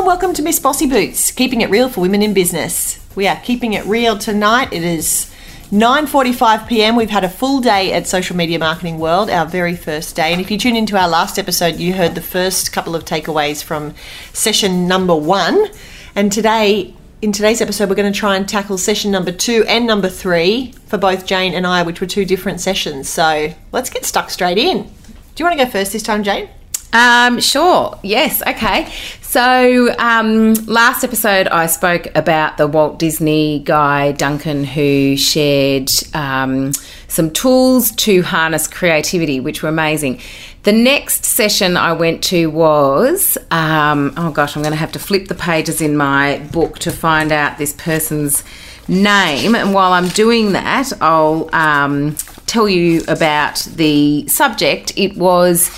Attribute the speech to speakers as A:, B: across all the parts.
A: and welcome to Miss Bossy Boots, keeping it real for women in business. We are keeping it real tonight. It is 9:45 p.m. We've had a full day at Social Media Marketing World, our very first day. And if you tune into our last episode, you heard the first couple of takeaways from session number 1. And today in today's episode, we're going to try and tackle session number two and number three for both Jane and I, which were two different sessions. So let's get stuck straight in. Do you want to go first this time, Jane?
B: Um, sure. Yes. Okay. So um, last episode, I spoke about the Walt Disney guy Duncan, who shared um, some tools to harness creativity, which were amazing. The next session I went to was um, oh gosh, I'm going to have to flip the pages in my book to find out this person's name. And while I'm doing that, I'll um, tell you about the subject. It was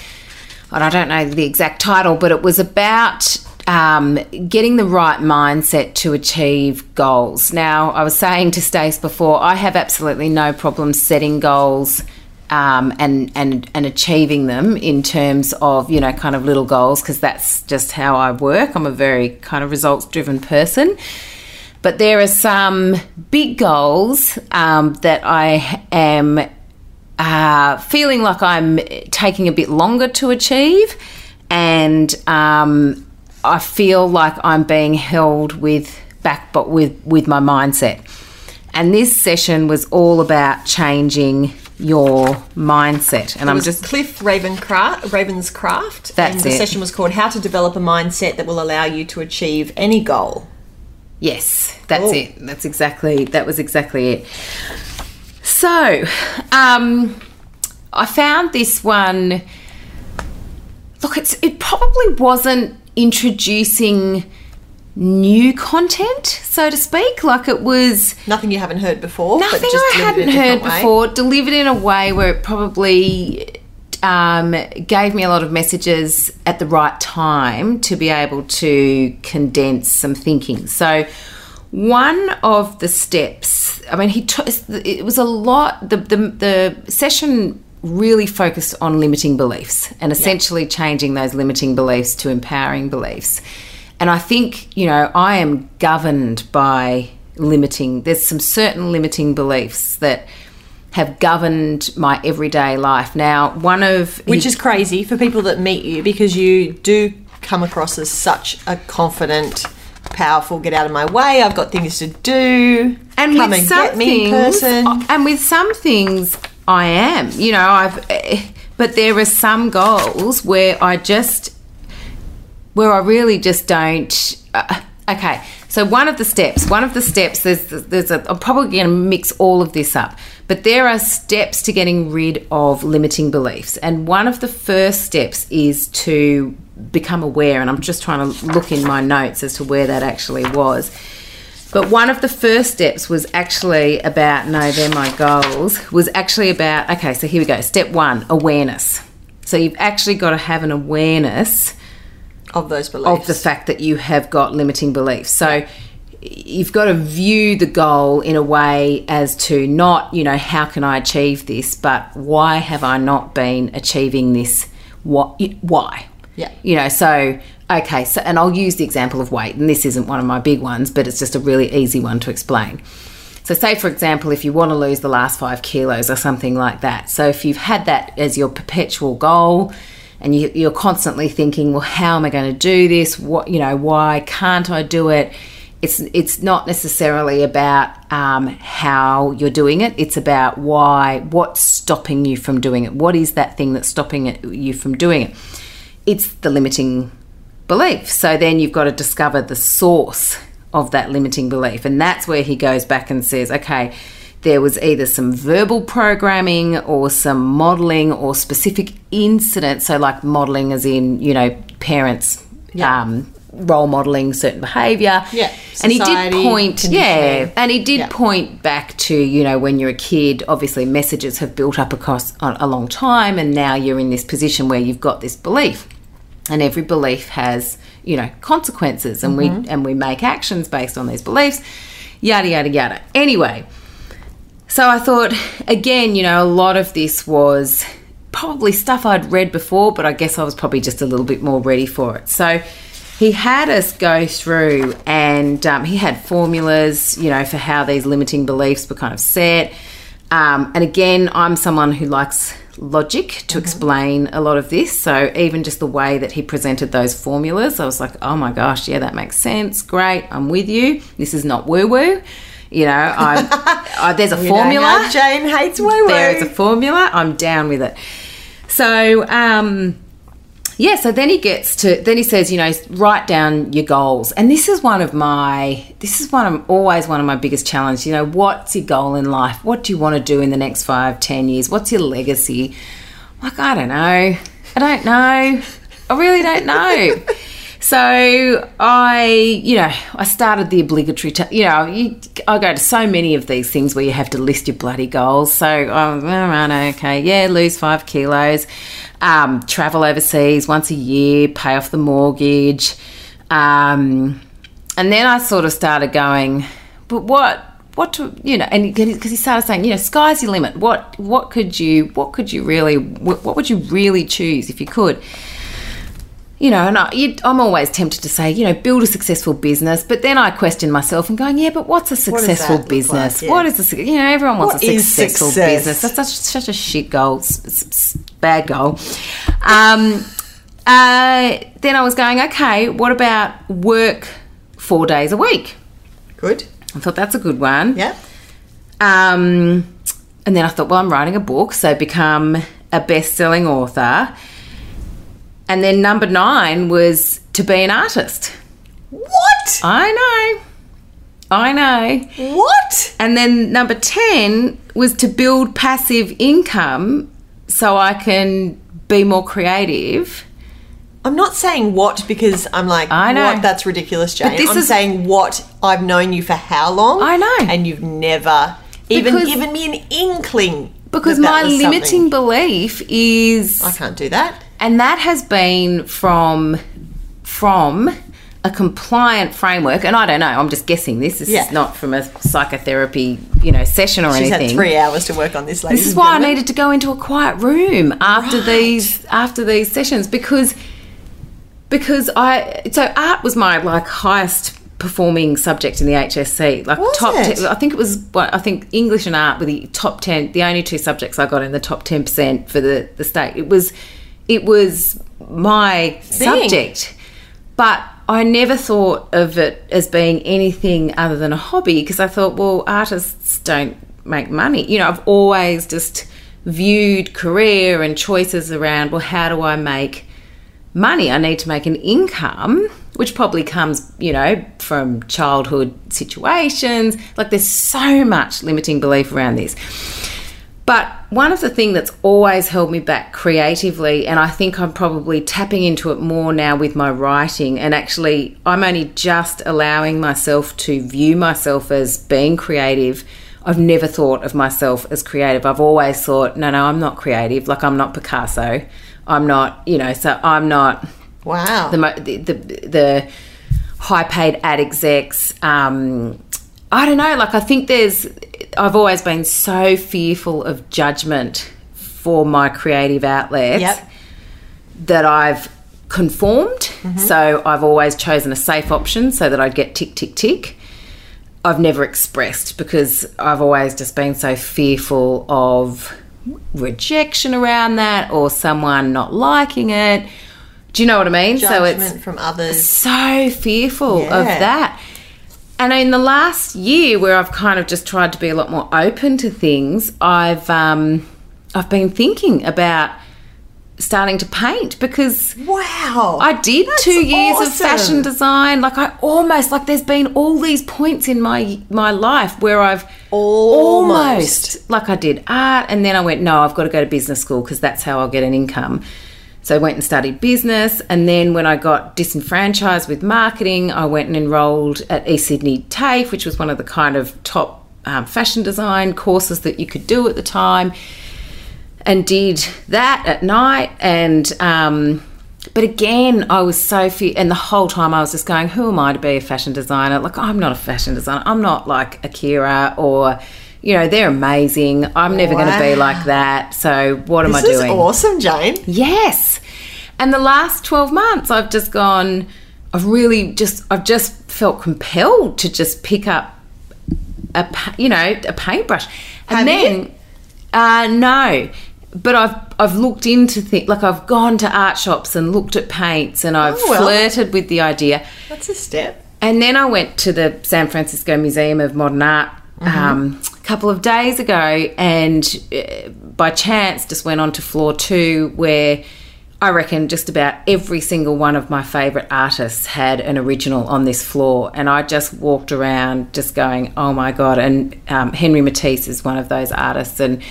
B: and I don't know the exact title, but it was about um, getting the right mindset to achieve goals. Now, I was saying to Stace before, I have absolutely no problem setting goals. Um, and and and achieving them in terms of you know kind of little goals because that's just how I work. I'm a very kind of results driven person. But there are some big goals um, that I am uh, feeling like I'm taking a bit longer to achieve, and um, I feel like I'm being held with back, but with with my mindset. And this session was all about changing your mindset. And
A: it
B: I'm just
A: Cliff Ravencraft, Ravenscraft.
B: That's
A: and the
B: it.
A: session was called "How to Develop a Mindset That Will Allow You to Achieve Any Goal."
B: yes, that's
A: Cool.
B: it. That's exactly that was exactly it. So, um, I found this one. Look, it's it probably wasn't introducing new content, so to speak. Like it was
A: Nothing you haven't heard before.
B: nothing
A: but just
B: I hadn't heard
A: way.
B: before, delivered in a way where it probably um, gave me a lot of messages at the right time to be able to condense some thinking. So, one of the steps, I mean, he took it was a lot. The the, the session really focused on limiting beliefs and essentially changing those limiting beliefs to empowering beliefs. And I think, you know, I am governed by limiting, there's some certain limiting beliefs that have governed my everyday life. Now, one of
A: which is crazy for people that meet you because you do come across as such a confident, powerful, get out of my way. I've got things to do.
B: and
A: come
B: with
A: and
B: some
A: get me
B: things,
A: person.
B: and with some things, I am. You know, I've. eh, But there are some goals where I just, where I really just don't. Uh, okay, so one of the steps, one of the steps, there's there's a. I'm probably going to mix all of this up, but there are steps to getting rid of limiting beliefs, and one of the first steps is to become aware. And I'm just trying to look in my notes as to where that actually was. But one of the first steps was actually about no, they're my goals, was actually about okay, so here we go. Step one awareness. So you've actually got to have an awareness
A: of those beliefs.
B: of the fact that you have got limiting beliefs. So you've got to view the goal in a way as to not, you know, how can I achieve this, but why have I not been achieving this? What? Why?
A: Yeah.
B: You know, so okay, so and I'll use the example of weight, and this isn't one of my big ones, but it's just a really easy one to explain. So, say for example, if you want to lose the last five kilos or something like that. So, if you've had that as your perpetual goal, and you, you're constantly thinking, well, how am I going to do this? What you know, why can't I do it? It's it's not necessarily about um, how you're doing it. It's about why. What's stopping you from doing it? What is that thing that's stopping it, you from doing it? It's the limiting belief. So then you've got to discover the source of that limiting belief. And that's where he goes back and says, okay, there was either some verbal programming or some modeling or specific incidents. So, like modeling, as in, you know, parents.
A: Yeah.
B: Um, role modeling certain behavior
A: Yeah,
B: and he did point yeah and he did
A: Yeah.
B: point back to you know when you're a kid obviously messages have built up across a a long time and now you're in this position where you've got this belief and every belief has you know consequences and we and we make actions based on these beliefs yada yada yada anyway so i thought again you know a lot of this was probably stuff i'd read before but i guess i was probably just a little bit more ready for it so he had us go through and um, he had formulas, you know, for how these limiting beliefs were kind of set. Um, and again, I'm someone who likes logic to explain a lot of this. So even just the way that he presented those formulas, I was like, oh my gosh, yeah, that makes sense. Great, I'm with you. This is not woo woo. You know, I'm, I, there's a formula.
A: Jane hates woo woo.
B: There is a formula. I'm down with it. So, um, yeah, so then he gets to, then he says, you know, write down your goals. And this is one of my, this is one of, always one of my biggest challenges. You know, what's your goal in life? What do you want to do in the next five, ten years? What's your legacy? Like, I don't know. I don't know. I really don't know. So I, you know, I started the obligatory. T- you know, you, I go to so many of these things where you have to list your bloody goals. So I'm right, okay, yeah, lose five kilos, um, travel overseas once a year, pay off the mortgage, um, and then I sort of started going, but what? What to you know? And because he started saying, you know, sky's your limit. What what could you what could you really what, what would you really choose if you could? You know, and I, I'm always tempted to say, you know, build a successful business, but then I question myself and going, yeah, but what's a successful
A: look
B: business?
A: like? Yeah.
B: What is a, you know, everyone wants
A: What
B: a successful
A: success?
B: business. That's such, such a shit goal, s- s- s- bad goal. Um, uh, then I was going, okay, what about work four days a week?
A: Good.
B: I thought that's a good one.
A: Yeah.
B: Um, and then I thought, well, I'm writing a book, so become a best selling author. And then number nine was to be an artist.
A: What?
B: I know. I know.
A: What?
B: And then number 10 was to build passive income so I can be more creative.
A: I'm not saying what because I'm like,
B: I know.
A: what? That's ridiculous, Jane.
B: But this
A: I'm
B: is-
A: saying what I've known you for how long?
B: I know.
A: And you've never even
B: Because-
A: given me an inkling.
B: Because
A: that that
B: my
A: was
B: limiting
A: something.
B: belief is
A: I can't do that.
B: And that has been from from a compliant framework and I don't know I'm just guessing this this
A: Yeah.
B: is not from a psychotherapy you know session or
A: She's
B: anything
A: had three hours to work on this. Ladies
B: this is why I needed to go into a quiet room after
A: Right.
B: these after these sessions because because I so art was my like highest performing subject in the HSC like
A: Was
B: top
A: it?
B: te- I think it was what I think English and art were the top 10 the only two subjects I got in the top 10% for the the state it was it was my subject but I never thought of it as being anything other than a hobby because I thought, well, artists don't make money. You know, I've always just viewed career and choices around, well, how do I make money? I need to make an income, which probably comes, you know, from childhood situations. Like there's so much limiting belief around this. But one of the things that's always held me back creatively, and I think I'm probably tapping into it more now with my writing, and actually, I'm only just allowing myself to view myself as being creative. I've never thought of myself as creative. I've always thought, no, no, I'm not creative. Like, I'm not Picasso. I'm not, you know, so I'm not
A: Wow.
B: the the the, the high paid ad execs. Um, I don't know. Like I think there's. I've always been so fearful of judgment for my creative outlets
A: Yep.
B: that I've conformed. Mm-hmm. So I've always chosen a safe option so that I'd get tick tick tick. I've never expressed because I've always just been so fearful of rejection around that or someone not liking it. Do you know what I mean? so it's
A: Judgment from others.
B: so fearful of that. And in the last year, where I've kind of just tried to be a lot more open to things, I've um, I've been thinking about starting to paint because
A: Wow.
B: I did
A: That's
B: two years of fashion design. Like I almost like there's been all these points in my my life where I've
A: Almost.
B: almost like I did art, and then I went no, I've got to go to business school because that's how I'll get an income. So I went and studied business, and then when I got disenfranchised with marketing, I went and enrolled at East Sydney TAFE, which was one of the kind of top um, fashion design courses that you could do at the time and did that at night and um, but again i was so and the whole time i was just going who am i to be a fashion designer? Like i'm not a fashion designer. I'm not like akira or you know they're amazing i'm never going to be like that so what am
A: this
B: i
A: is
B: doing
A: awesome, Jane.
B: Yes. And the last 12 months, I've just gone, I've really just I've just felt compelled to just pick up a you know a paintbrush, and
A: Have
B: then uh, no, but I've I've looked into things like I've gone to art shops and looked at paints, and I've
A: Oh, well.
B: flirted with the idea.
A: That's a step.
B: And then I went to the San Francisco Museum of Modern Art um, a couple of days ago, and uh, by chance just went on to floor two, where I reckon just about every single one of my favourite artists had an original on this floor. And I just walked around just going, oh my God. And um, Henry Matisse is one of those artists. And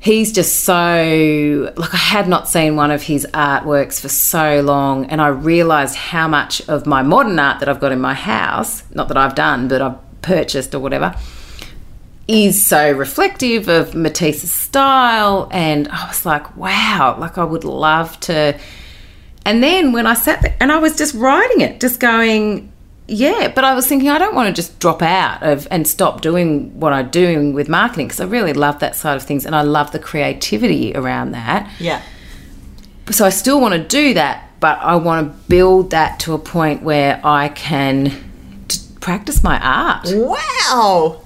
B: he's just so like I had not seen one of his artworks for so long and I realized how much of my modern art that I've got in my house not that I've done but I've purchased or whatever is so reflective of Matisse's style and I was like wow like I would love to and then when I sat there and I was just writing it just going yeah, but I was thinking I don't want to just drop out of and stop doing what I'm doing with marketing because I really love that side of things and I love the creativity around that.
A: Yeah.
B: So I still want to do that, but I want to build that to a point where I can practice my art.
A: Wow.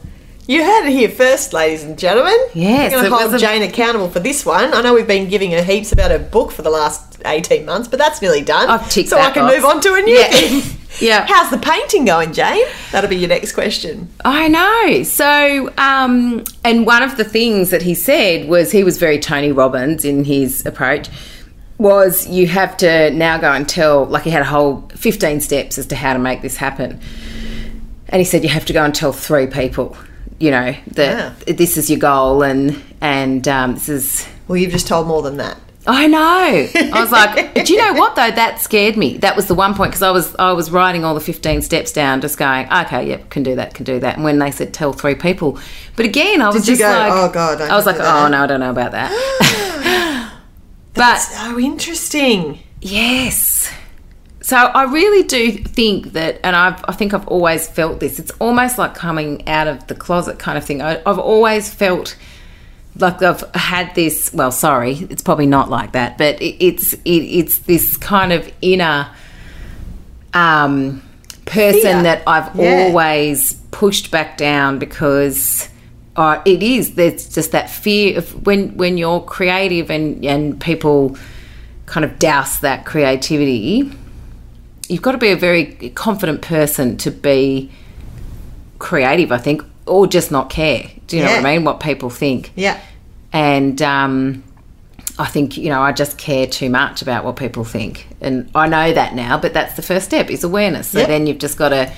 A: You heard it here first, ladies and gentlemen.
B: Yes,
A: We're going to hold Jane accountable for this one. I know we've been giving her heaps about her book for the last 18 months, but that's nearly done.
B: I've ticked
A: so I can
B: box.
A: move on to a new
B: Yeah.
A: thing.
B: Yeah.
A: How's the painting going, Jane? That'll be your next question.
B: I know. So, um, and one of the things that he said was he was very Tony Robbins in his approach. Was you have to now go and tell, like he had a whole 15 steps as to how to make this happen. And he said you have to go and tell three people, you know, that this is your goal and, and um, this is
A: Well, you've just told more than that.
B: I know. I was like, do you know what though? That scared me. That was the one point because I was I was writing all the fifteen steps down, just going, okay, yep, can do that, can do that. And when they said tell three people, but again, I was
A: Did
B: just
A: go,
B: like,
A: "Oh, God, I
B: I was like,
A: that."
B: oh no, I don't know about that. but
A: So interesting.
B: Yes. So I really do think that, and I've, I think I've always felt this. It's almost like coming out of the closet kind of thing. I, I've always felt like I've had this. Well, sorry, it's probably not like that, but it, it's it, it's this kind of inner um, person
A: Fear.
B: that I've
A: Yeah.
B: always pushed back down because uh, it is there's just that fear of when when you're creative and and people kind of douse that creativity you've got to be a very confident person to be creative i think or just not care do you know what i mean what people think
A: Yeah.
B: and um, I think you know I just care too much about what people think, and I know that now. But that's the first step is awareness. So
A: Yep.
B: then you've just got to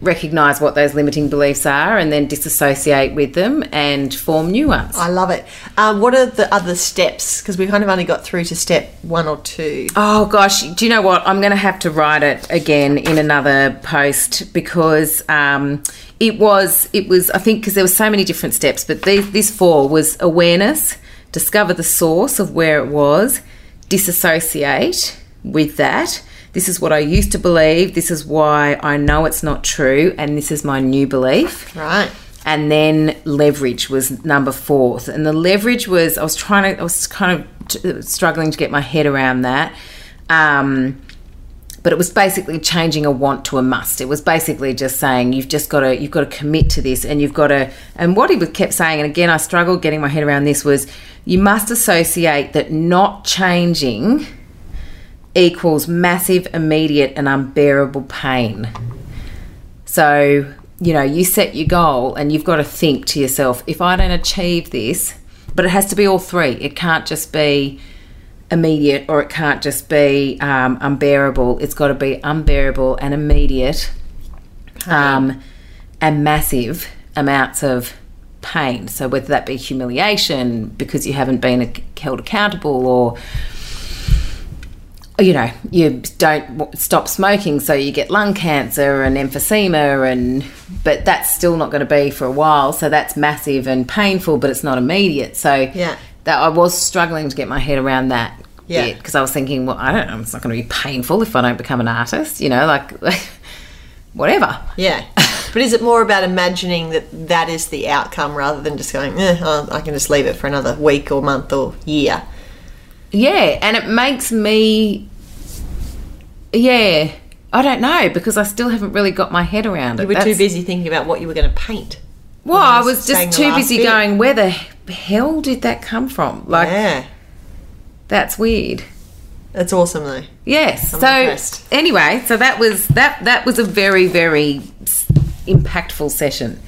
B: recognize what those limiting beliefs are, and then disassociate with them and form new ones.
A: I love it. Um, what are the other steps? Because we've kind of only got through to step one or two.
B: Oh gosh, do you know what? I'm going to have to write it again in another post because um, it was it was I think because there were so many different steps, but these this four was awareness, discover the source of where it was, disassociate with that. This is what I used to believe. This is why I know it's not true, and this is my new belief
A: Right.
B: and then leverage was number fourth and the leverage was i was trying to i was kind of t- struggling to get my head around that um, but it was basically changing a want to a must it was basically just saying you've just got to you've got to commit to this and you've got to and what he kept saying and again i struggled getting my head around this was you must associate that not changing equals massive immediate and unbearable pain so, you know, you set your goal and you've got to think to yourself, if I don't achieve this, but it has to be all three. It can't just be immediate or it can't just be um, unbearable. It's got to be unbearable and immediate um, and massive amounts of pain. So, whether that be humiliation because you haven't been held accountable or you know, you don't stop smoking, so you get lung cancer and emphysema, and but that's still not going to be for a while. So that's massive and painful, but it's not immediate. So
A: Yeah.
B: that I was struggling to get my head around that.
A: Yeah.
B: because I was thinking, well, I don't know, it's not going to be painful if I don't become an artist. You know, like whatever.
A: Yeah. but is it more about imagining that that is the outcome rather than just going, eh, I can just leave it for another week or month or year?
B: Yeah, and it makes me. Yeah, I, don't know because I still haven't really got my head around it.
A: You were too busy thinking about what you were going to paint.
B: Well, I was just too busy
A: bit.
B: going. Where the hell did that come from? Like
A: Yeah,
B: that's weird.
A: that's awesome though.
B: Yes.
A: I'm
B: so
A: impressed.
B: anyway, so that was that that was a very very impactful session.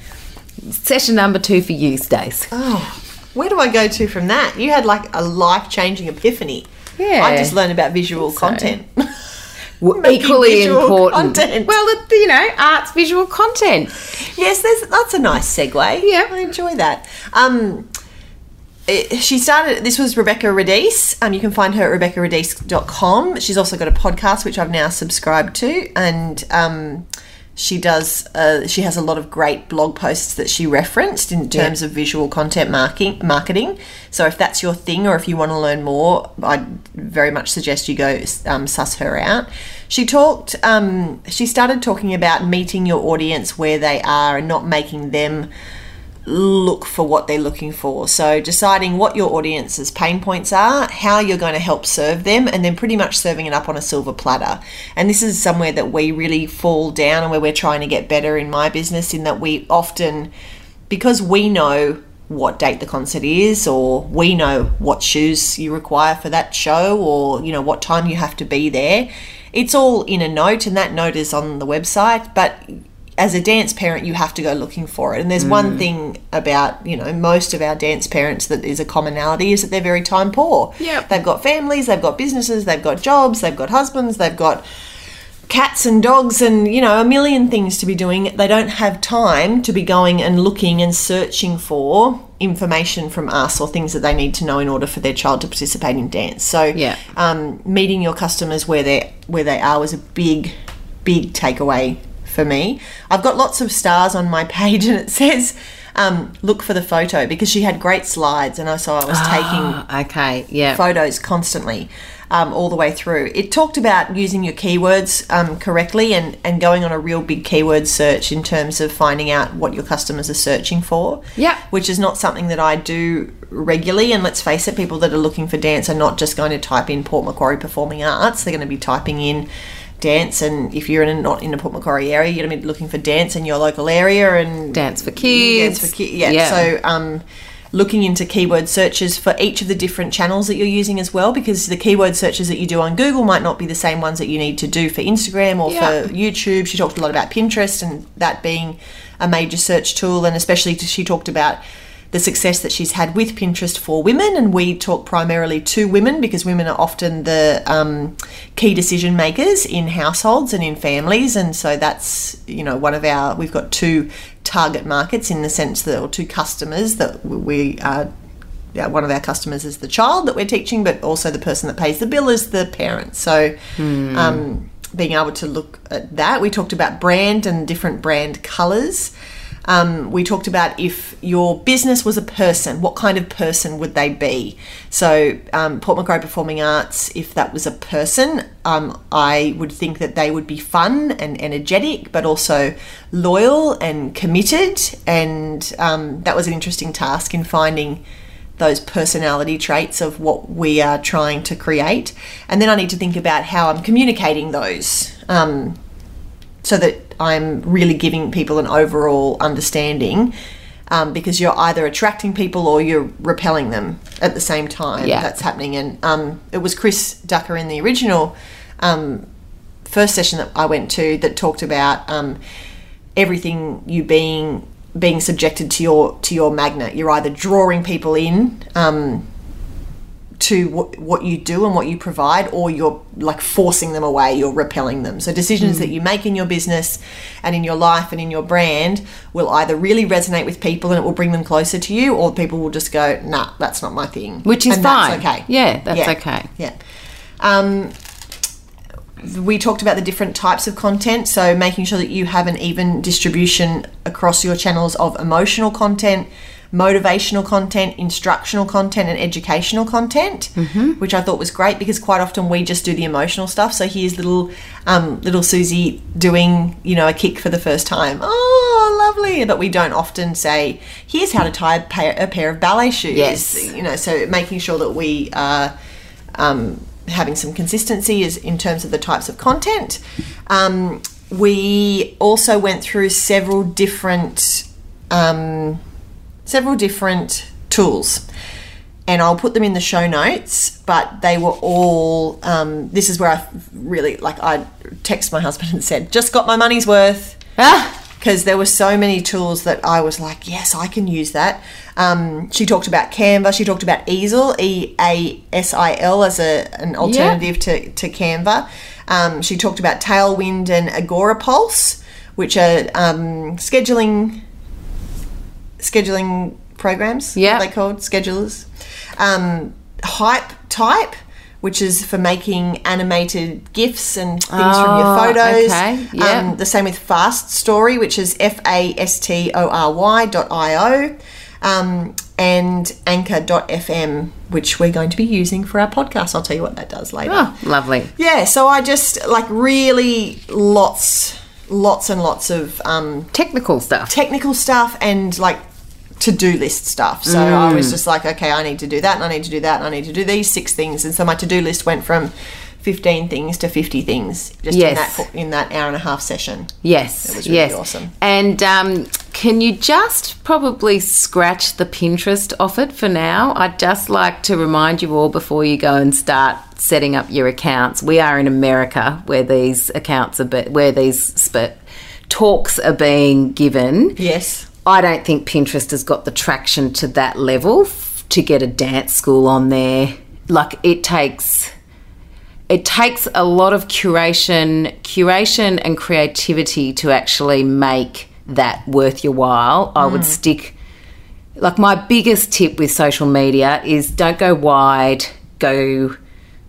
B: Session number two for you, Stace.
A: Oh, where do I go to from that? You had like a life changing epiphany.
B: Yeah.
A: I just learned about visual
B: so.
A: content.
B: Equally important.
A: content.
B: Well, you know, art's visual content.
A: yes, there's, that's a nice segue.
B: Yeah.
A: I enjoy that. Um, she started, this was Rebecca Radice. Um, you can find her at rebeccaradice.com. She's also got a podcast, which I've now subscribed to. And um, she does, uh, she has a lot of great blog posts that she referenced in terms of visual content marketing. marketing. So if that's your thing or if you want to learn more, I'd very much suggest you go um, suss her out. She talked, um, she started talking about meeting your audience where they are and not making them look for what they're looking for. So, deciding what your audience's pain points are, how you're going to help serve them, and then pretty much serving it up on a silver platter. And this is somewhere that we really fall down and where we're trying to get better in my business, in that we often, because we know what date the concert is or we know what shoes you require for that show or you know what time you have to be there it's all in a note and that note is on the website but as a dance parent you have to go looking for it. And there's one thing about you know most of our dance parents that is a commonality is that they're very time poor.
B: Yeah.
A: they've got families they've got businesses they've got jobs they've got husbands they've got cats and dogs and you know a million things to be doing. They don't have time to be going and looking and searching for information from us or things that they need to know in order for their child to participate in dance. So
B: Yeah.
A: um, meeting your customers where they where they are was a big big takeaway for me i've got lots of stars on my page and it says um, look for the photo because she had great slides and i saw i was taking
B: Ah, okay. Yeah.
A: photos constantly um, all the way through. It talked about using your keywords um, correctly and, and going on a real big keyword search in terms of finding out what your customers are searching for.
B: Yeah.
A: Which is not something that I do regularly. And let's face it, people that are looking for dance are not just going to type in Port Macquarie Performing Arts, they're going to be typing in dance and if you're in a, not in the Port Macquarie area you're going to be looking for dance in your local area and
B: Dance for kids.
A: Dance for kids. Yeah.
B: Yeah.
A: So um, looking into keyword searches for each of the different channels that you're using as well, because the keyword searches that you do on Google might not be the same ones that you need to do for Instagram or
B: Yeah.
A: for YouTube. She talked a lot about Pinterest and that being a major search tool, and especially she talked about the success that she's had with Pinterest for women, and we talk primarily to women because women are often the um, key decision makers in households and in families, and so that's you know one of our we've got two target markets in the sense that or two customers that we are. Yeah, one of our customers is the child that we're teaching, but also the person that pays the bill is the parent. So, um, being able to look at that, we talked about brand and different brand colors. Um, we talked about if your business was a person, what kind of person would they be? So, um, Port Macquarie Performing Arts, if that was a person, um, I would think that they would be fun and energetic, but also loyal and committed. And um, that was an interesting task in finding those personality traits of what we are trying to create. And then I need to think about how I'm communicating those. Um, so that I'm really giving people an overall understanding um, because you're either attracting people or you're repelling them at the same time.
B: Yeah.
A: That's happening. And um, it was Chris Ducker in the original um, first session that I went to that talked about um, everything you being being subjected to your to your magnet. You're either drawing people in um, to what, what you do and what you provide, or you're like forcing them away, you're repelling them. So, decisions that you make in your business and in your life and in your brand will either really resonate with people and it will bring them closer to you, or people will just go, nah, that's not my thing.
B: Which is
A: And
B: fine.
A: That's okay.
B: Yeah, that's
A: Yeah.
B: okay.
A: Yeah. Um, we talked about the different types of content, so making sure that you have an even distribution across your channels of emotional content, motivational content, instructional content, and educational content, which I thought was great because quite often we just do the emotional stuff. So here's little um, little Susie doing you know a kick for the first time. Oh, lovely! But we don't often say here's how to tie a pair, a pair of ballet shoes.
B: Yes.
A: you know, so making sure that we are um, having some consistency is in terms of the types of content. Um, we also went through several different um, several different tools and I'll put them in the show notes. But they were all. Um, this is where I really like. I text my husband and said, "Just got my money's worth."
B: Ah,
A: because there were so many tools that I was like, yes, I can use that. Um, she talked about Canva. She talked about Easil, E A S I L, as a, an alternative to, to Canva. Um, she talked about Tailwind and Agora Pulse, which are um, scheduling scheduling programs.
B: Yeah.
A: they called schedulers. Um, Hype Type. Which is for making animated GIFs and things from your
B: Oh,
A: photos.
B: okay, yeah.
A: Um, the same with Fastory, which is F A S T O R Y dot I O, um, and Anchor.fm, which we're going to be using for our podcast. I'll tell you what that does later.
B: oh, lovely.
A: Yeah, so I just like really lots, lots and lots of um,
B: Technical stuff.
A: technical stuff and like to do list stuff. So I was just like, okay, I need to do that, and I need to do that, and I need to do these six things. And so my to do list went from 15 things to 50 things just
B: Yes.
A: in that in that hour and a half session.
B: Yes,
A: It was really
B: yes.
A: awesome.
B: And um, can you just probably scratch the Pinterest off it for now? I'd just like to remind you all before you go and start setting up your accounts. We are in America where these accounts are, be- where these sp- talks are being given.
A: Yes.
B: I don't think Pinterest has got the traction to that level f- to get a dance school on there. Like it takes it takes a lot of curation, curation and creativity to actually make that worth your while. I would mm. stick like my biggest tip with social media is don't go wide, go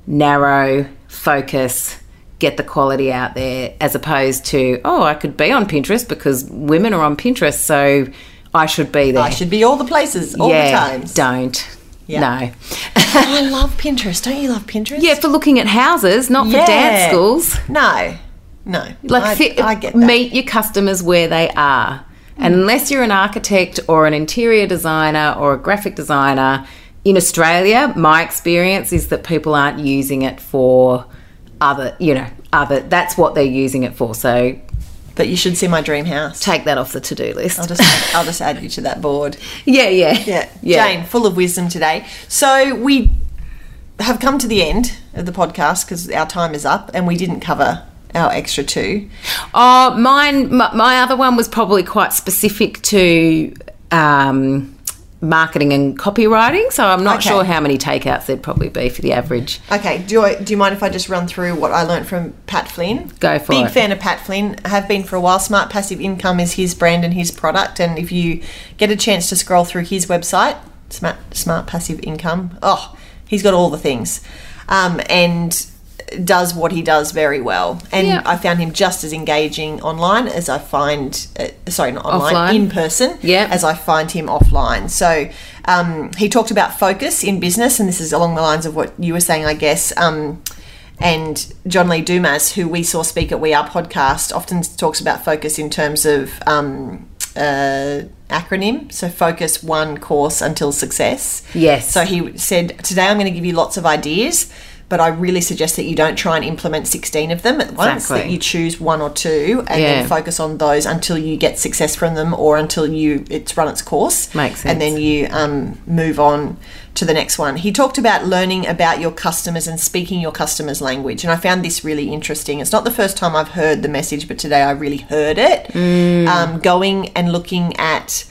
B: narrow, focus, get the quality out there as opposed to, oh, I could be on Pinterest because women are on Pinterest, so I should be there.
A: I should be all the places, all
B: yeah,
A: the times.
B: don't.
A: Yeah.
B: No.
A: I love Pinterest. Don't you love Pinterest?
B: yeah, for looking at houses, not for
A: Yeah.
B: dance schools.
A: No. No.
B: Like
A: I,
B: fit,
A: I get that.
B: meet your customers where they are. And unless you're an architect or an interior designer or a graphic designer in Australia, my experience is that people aren't using it for other, you know, other that's what they're using it for. So
A: But you should see my dream house.
B: take that off the to-do list.
A: I'll just I'll just add you to that board.
B: yeah, yeah.
A: Yeah.
B: Yeah.
A: Jane, full of wisdom today. So we have come to the end of the podcast because our time is up and we didn't cover our extra two.
B: Oh, mine. My, my other one was probably quite specific to um, marketing and copywriting. So I'm not
A: Okay.
B: sure how many takeouts there'd probably be for the average.
A: Okay, do I, do you mind if I just run through what I learned from Pat Flynn?
B: Go for
A: Big
B: it.
A: Big fan of Pat Flynn. Have been for a while. Smart Passive Income is his brand and his product. And if you get a chance to scroll through his website, Smart Smart Passive Income, oh, he's got all the things, um, and does what he does very well. And
B: Yeah.
A: I found him just as engaging online as I find, uh, sorry, not online,
B: Offline.
A: in person,
B: Yeah.
A: as I find him offline. So um, he talked about focus in business, and this is along the lines of what you were saying, I guess. Um, and John Lee Dumas, who we saw speak at We Are podcast, often talks about focus in terms of um, uh, acronym. So focus one course until success.
B: Yes.
A: So he said, Today I'm going to give you lots of ideas, but I really suggest that you don't try and implement 16 of them at once,
B: Exactly.
A: that you choose one or two and
B: Yeah.
A: then focus on those until you get success from them or until you it's run its course.
B: Makes sense.
A: And then you um, move on to the next one. He talked about learning about your customers and speaking your customers' language. And I found this really interesting. It's not the first time I've heard the message, but today I really heard it. Um, going and looking at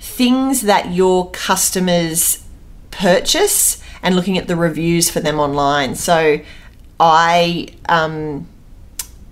A: things that your customers purchase and looking at the reviews for them online. So I um,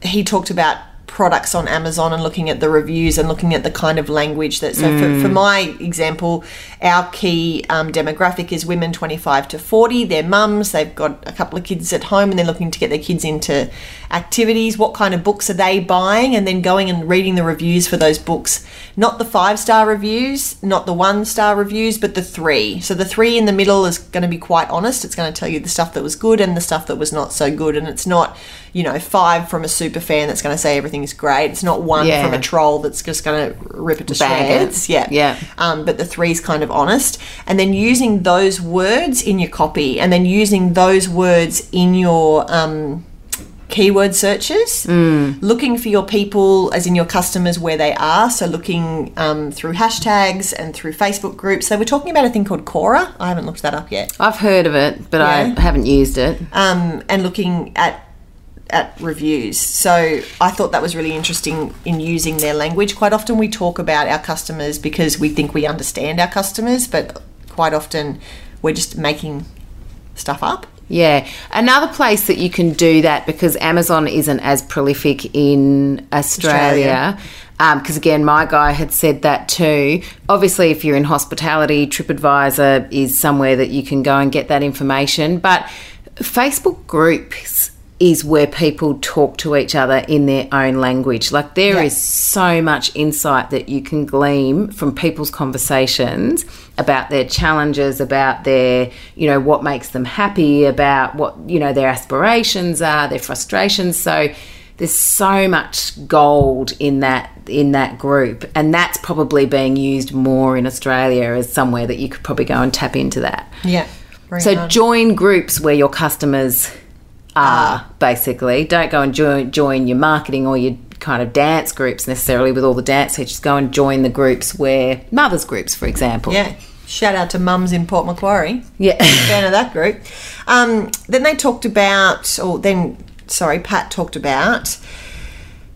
A: he talked about products on Amazon and looking at the reviews and looking at the kind of language that. So for, for my example, our key um, demographic is women 25 to 40. They're mums. They've got a couple of kids at home and they're looking to get their kids into activities. What kind of books are they buying? And then going and reading the reviews for those books. Not the five star reviews, not the one star reviews, but the three. So the three in the middle is going to be quite honest. It's going to tell you the stuff that was good and the stuff that was not so good. And it's not, you know, five from a super fan that's going to say everything's great. It's not one
B: Yeah.
A: from a troll that's just going to rip it to shreds. Yeah.
B: Yeah.
A: Um, but the three's kind of honest. And then using those words in your copy and then using those words in your. Um, keyword searches, looking for your people, as in your customers, where they are. So looking um, through hashtags and through Facebook groups. So we're talking about a thing called Quora. I haven't looked that up yet.
B: I've heard of it, but
A: Yeah.
B: I haven't used it.
A: um, and looking at at reviews. So I thought that was really interesting in using their language. Quite often we talk about our customers because we think we understand our customers, but quite often we're just making stuff up.
B: Yeah. Another place that you can do that because Amazon isn't as prolific in Australia. Because um, again, my guy had said that too. Obviously, if you're in hospitality, TripAdvisor is somewhere that you can go and get that information. But Facebook groups is where people talk to each other in their own language. Like there is
A: Yeah.
B: so much insight that you can glean from people's conversations about their challenges, about their, you know, what makes them happy, about what, you know, their aspirations are, their frustrations. So there's so much gold in that in that group and that's probably being used more in Australia as somewhere that you could probably go and tap into that.
A: Yeah.
B: So
A: hard.
B: join groups where your customers are, basically. Don't go and join, join your marketing or your kind of dance groups necessarily with all the dance teachers. Go and join the groups where mothers groups, for example.
A: yeah. Shout out to mums in Port Macquarie.
B: Yeah.
A: fan of that group. Um, then they talked about, or then, sorry, Pat talked about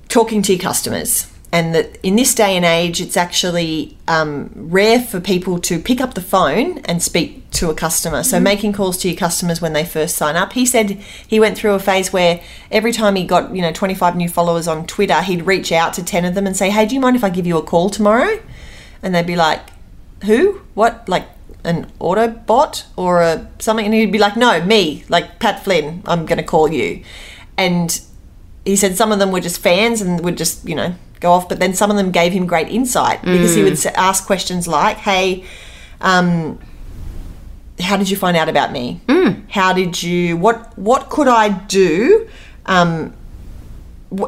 A: talking to your customers. And that in this day and age, it's actually um, rare for people to pick up the phone and speak to a customer. So, making calls to your customers when they first sign up. He said he went through a phase where every time he got, you know, 25 new followers on Twitter, he'd reach out to 10 of them and say, Hey, do you mind if I give you a call tomorrow? And they'd be like, who? What? Like an Autobot or a something? And he'd be like, no, me, like Pat Flynn. I'm going to call you. And he said some of them were just fans and would just you know go off, but then some of them gave him great insight because he would ask questions like, hey. Um, how did you find out about me? How did you? What What could I do? Um,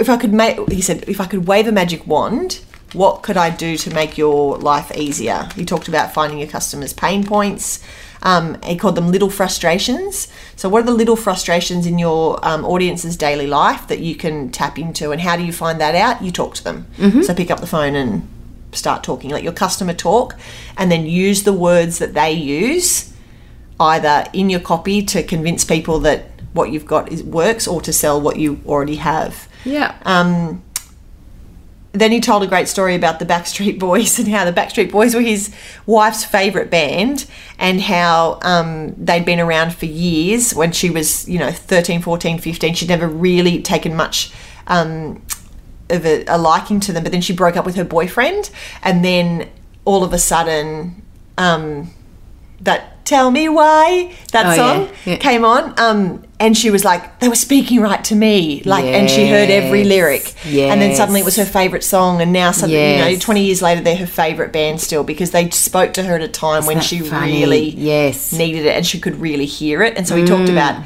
A: if I could make, he said, if I could wave a magic wand, what could I do to make your life easier? He talked about finding your customers' pain points. Um, he called them little frustrations. So, what are the little frustrations in your um, audience's daily life that you can tap into? And how do you find that out? You talk to them. So, pick up the phone and start talking. Let your customer talk, and then use the words that they use either in your copy to convince people that what you've got is works or to sell what you already have.
B: Yeah.
A: Um, then he told a great story about the Backstreet Boys and how the Backstreet Boys were his wife's favourite band and how um, they'd been around for years when she was, you know, 13, 14, 15. She'd never really taken much um, of a, a liking to them, but then she broke up with her boyfriend and then all of a sudden um, that Tell Me Why, that
B: Oh,
A: song
B: yeah, yeah.
A: came on. Um, and she was like, they were speaking right to me. Like, and she heard every lyric, Yes. And then suddenly it was her favourite song. And now suddenly, you know, 20 years later, they're her favourite band still because they spoke to her at a time when she
B: funny?
A: really
B: Yes. Mm.
A: needed it and she could really hear it. And so we talked about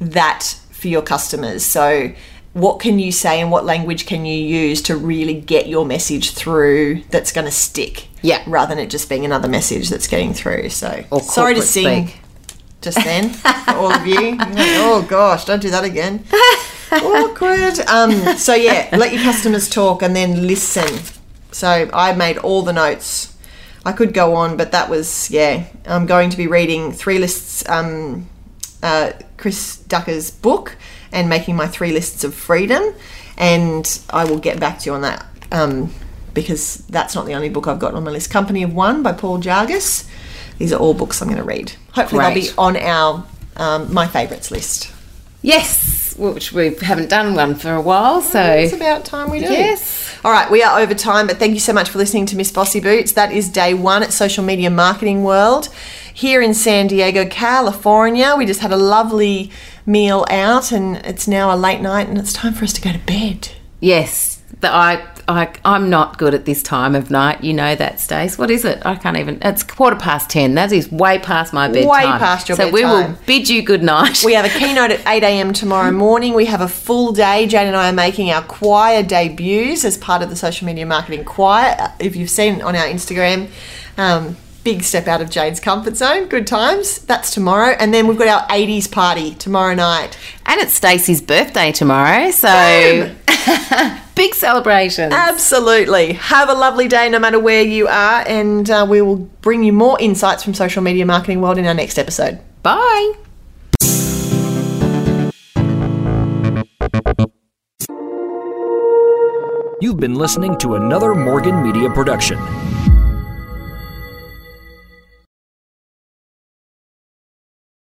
A: that for your customers. So, what can you say and what language can you use to really get your message through that's going to stick?
B: Yeah.
A: Rather than it just being another message that's getting through. So,
B: Or
A: sorry to sing
B: speak.
A: just then for all of you. Like, oh gosh, don't do that again. Awkward. Um, so yeah, let your customers talk and then listen. So I made all the notes. I could go on, but that was yeah. I'm going to be reading three lists. Um, uh, Chris Ducker's book and making my three lists of freedom, and I will get back to you on that. Um, because that's not the only book I've got on my list. Company of One by Paul Jarvis. These are all books I'm going to read. Hopefully they'll be on our um, my favourites list.
B: Yes, which we haven't done one for a while, so
A: It's about time we do.
B: Yes.
A: All right, we are over time, but thank you so much for listening to Miss Bossy Boots. That is day one at Social Media Marketing World here in San Diego, California. We just had a lovely meal out, and it's now a late night, and it's time for us to go to bed.
B: yes, the, I, I, I'm not good at this time of night. You know that, Stace. What is it? I can't even. It's quarter past ten. That is way past my bedtime.
A: Way past your
B: so we will bid you good night.
A: We have a keynote at 8 a.m. tomorrow morning. We have a full day. Jane and I are making our choir debuts as part of the social media marketing choir. If you've seen on our Instagram, um, big step out of Jade's comfort zone. Good times. That's tomorrow. And then we've got our 80s party tomorrow night.
B: And it's Stacey's birthday tomorrow, so big celebration.
A: Absolutely. Have a lovely day no matter where you are. And uh, we will bring you more insights from social media marketing world in our next episode.
B: Bye.
C: You've been listening to another Morgan Media production.